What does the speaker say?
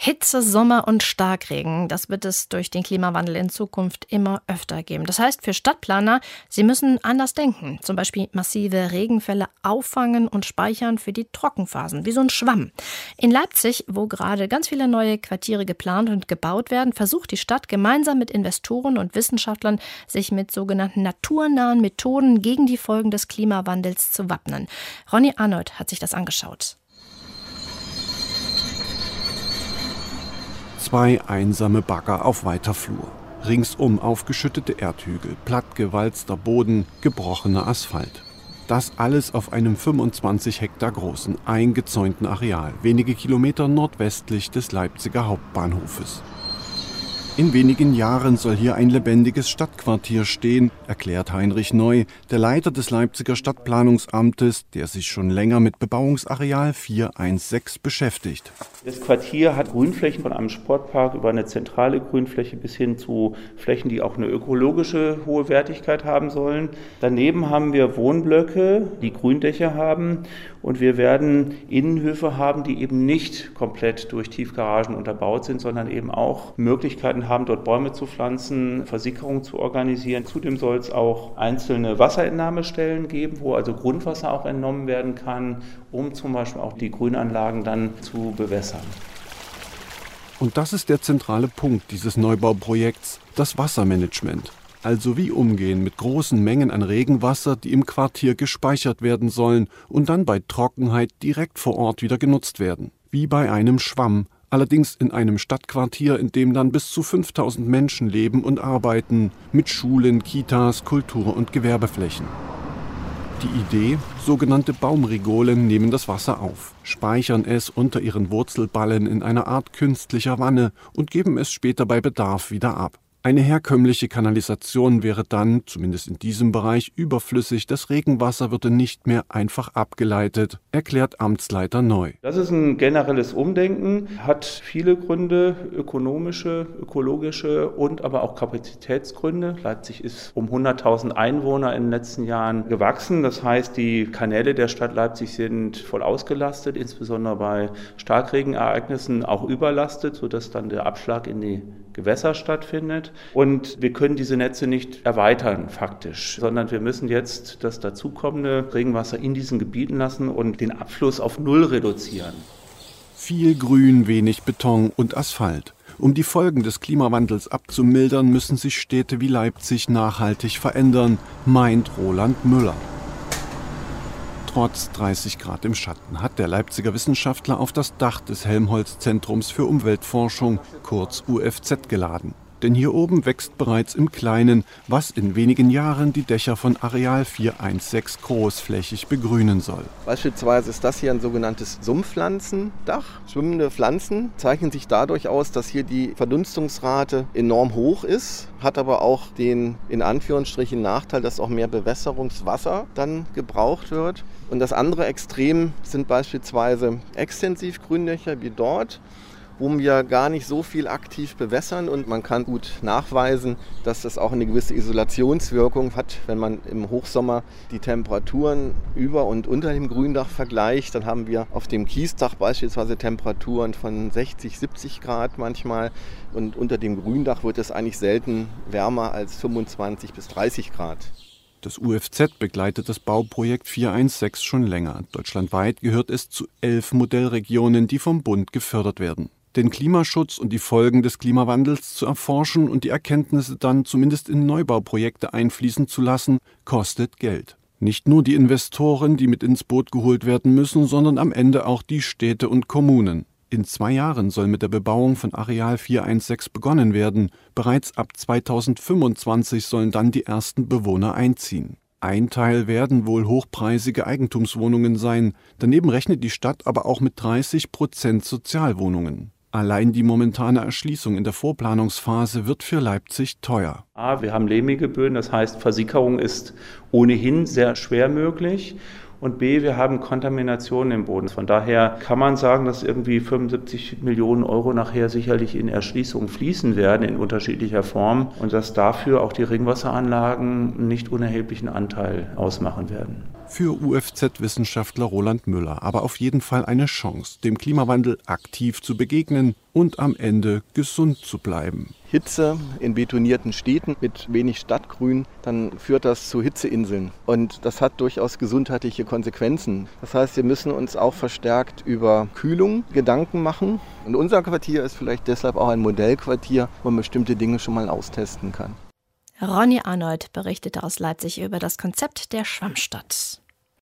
Hitze, Sommer und Starkregen, das wird es durch den Klimawandel in Zukunft immer öfter geben. Das heißt für Stadtplaner, sie müssen anders denken. Zum Beispiel massive Regenfälle auffangen und speichern für die Trockenphasen, wie so ein Schwamm. In Leipzig, wo gerade ganz viele neue Quartiere geplant und gebaut werden, versucht die Stadt gemeinsam mit Investoren und Wissenschaftlern, sich mit sogenannten naturnahen Methoden gegen die Folgen des Klimawandels zu wappnen. Ronny Arnold hat sich das angeschaut. Zwei einsame Bagger auf weiter Flur. Ringsum aufgeschüttete Erdhügel, plattgewalzter Boden, gebrochener Asphalt. Das alles auf einem 25 Hektar großen, eingezäunten Areal, wenige Kilometer nordwestlich des Leipziger Hauptbahnhofes. In wenigen Jahren soll hier ein lebendiges Stadtquartier stehen, erklärt Heinrich Neu, der Leiter des Leipziger Stadtplanungsamtes, der sich schon länger mit Bebauungsareal 416 beschäftigt. Das Quartier hat Grünflächen von einem Sportpark über eine zentrale Grünfläche bis hin zu Flächen, die auch eine ökologische hohe Wertigkeit haben sollen. Daneben haben wir Wohnblöcke, die Gründächer haben und wir werden Innenhöfe haben, die eben nicht komplett durch Tiefgaragen unterbaut sind, sondern eben auch Möglichkeiten haben, dort Bäume zu pflanzen, Versickerung zu organisieren. Zudem soll es auch einzelne Wasserentnahmestellen geben, wo also Grundwasser auch entnommen werden kann, um zum Beispiel auch die Grünanlagen dann zu bewässern. Und das ist der zentrale Punkt dieses Neubauprojekts, das Wassermanagement. Also wie umgehen mit großen Mengen an Regenwasser, die im Quartier gespeichert werden sollen und dann bei Trockenheit direkt vor Ort wieder genutzt werden. Wie bei einem Schwamm, allerdings in einem Stadtquartier, in dem dann bis zu 5000 Menschen leben und arbeiten, mit Schulen, Kitas, Kultur- und Gewerbeflächen. Die Idee, sogenannte Baumrigolen nehmen das Wasser auf, speichern es unter ihren Wurzelballen in einer Art künstlicher Wanne und geben es später bei Bedarf wieder ab. Eine herkömmliche Kanalisation wäre dann, zumindest in diesem Bereich, überflüssig. Das Regenwasser würde nicht mehr einfach abgeleitet, erklärt Amtsleiter Neu. Das ist ein generelles Umdenken, hat viele Gründe, ökonomische, ökologische und aber auch Kapazitätsgründe. Leipzig ist um 100.000 Einwohner in den letzten Jahren gewachsen. Das heißt, die Kanäle der Stadt Leipzig sind voll ausgelastet, insbesondere bei Starkregenereignissen auch überlastet, sodass dann der Abschlag in die Gewässer stattfindet. Und wir können diese Netze nicht erweitern faktisch, sondern wir müssen jetzt das dazukommende Regenwasser in diesen Gebieten lassen und den Abfluss auf Null reduzieren. Viel Grün, wenig Beton und Asphalt. Um die Folgen des Klimawandels abzumildern, müssen sich Städte wie Leipzig nachhaltig verändern, meint Roland Müller. Trotz 30 Grad im Schatten hat der Leipziger Wissenschaftler auf das Dach des Helmholtz-Zentrums für Umweltforschung, kurz UFZ, geladen. Denn hier oben wächst bereits im Kleinen, was in wenigen Jahren die Dächer von Areal 416 großflächig begrünen soll. Beispielsweise ist das hier ein sogenanntes Sumpfpflanzendach. Schwimmende Pflanzen zeichnen sich dadurch aus, dass hier die Verdunstungsrate enorm hoch ist, hat aber auch den in Anführungsstrichen Nachteil, dass auch mehr Bewässerungswasser dann gebraucht wird. Und das andere Extrem sind beispielsweise Extensivgründächer wie dort wo wir gar nicht so viel aktiv bewässern und man kann gut nachweisen, dass das auch eine gewisse Isolationswirkung hat, wenn man im Hochsommer die Temperaturen über und unter dem Gründach vergleicht, dann haben wir auf dem Kiesdach beispielsweise Temperaturen von 60, 70 Grad manchmal und unter dem Gründach wird es eigentlich selten wärmer als 25 bis 30 Grad. Das UFZ begleitet das Bauprojekt 416 schon länger. Deutschlandweit gehört es zu elf Modellregionen, die vom Bund gefördert werden den Klimaschutz und die Folgen des Klimawandels zu erforschen und die Erkenntnisse dann zumindest in Neubauprojekte einfließen zu lassen, kostet Geld. Nicht nur die Investoren, die mit ins Boot geholt werden müssen, sondern am Ende auch die Städte und Kommunen. In zwei Jahren soll mit der Bebauung von Areal 416 begonnen werden. Bereits ab 2025 sollen dann die ersten Bewohner einziehen. Ein Teil werden wohl hochpreisige Eigentumswohnungen sein. Daneben rechnet die Stadt aber auch mit 30 Prozent Sozialwohnungen. Allein die momentane Erschließung in der Vorplanungsphase wird für Leipzig teuer. A, wir haben Lehmgebühren, das heißt, Versickerung ist ohnehin sehr schwer möglich. Und B, wir haben Kontamination im Boden. Von daher kann man sagen, dass irgendwie 75 Millionen Euro nachher sicherlich in Erschließung fließen werden in unterschiedlicher Form und dass dafür auch die Ringwasseranlagen nicht unerheblichen Anteil ausmachen werden. Für UFZ-Wissenschaftler Roland Müller aber auf jeden Fall eine Chance, dem Klimawandel aktiv zu begegnen und am Ende gesund zu bleiben. Hitze in betonierten Städten mit wenig Stadtgrün, dann führt das zu Hitzeinseln. Und das hat durchaus gesundheitliche Konsequenzen. Das heißt, wir müssen uns auch verstärkt über Kühlung Gedanken machen. Und unser Quartier ist vielleicht deshalb auch ein Modellquartier, wo man bestimmte Dinge schon mal austesten kann. Ronny Arnold berichtete aus Leipzig über das Konzept der Schwammstadt.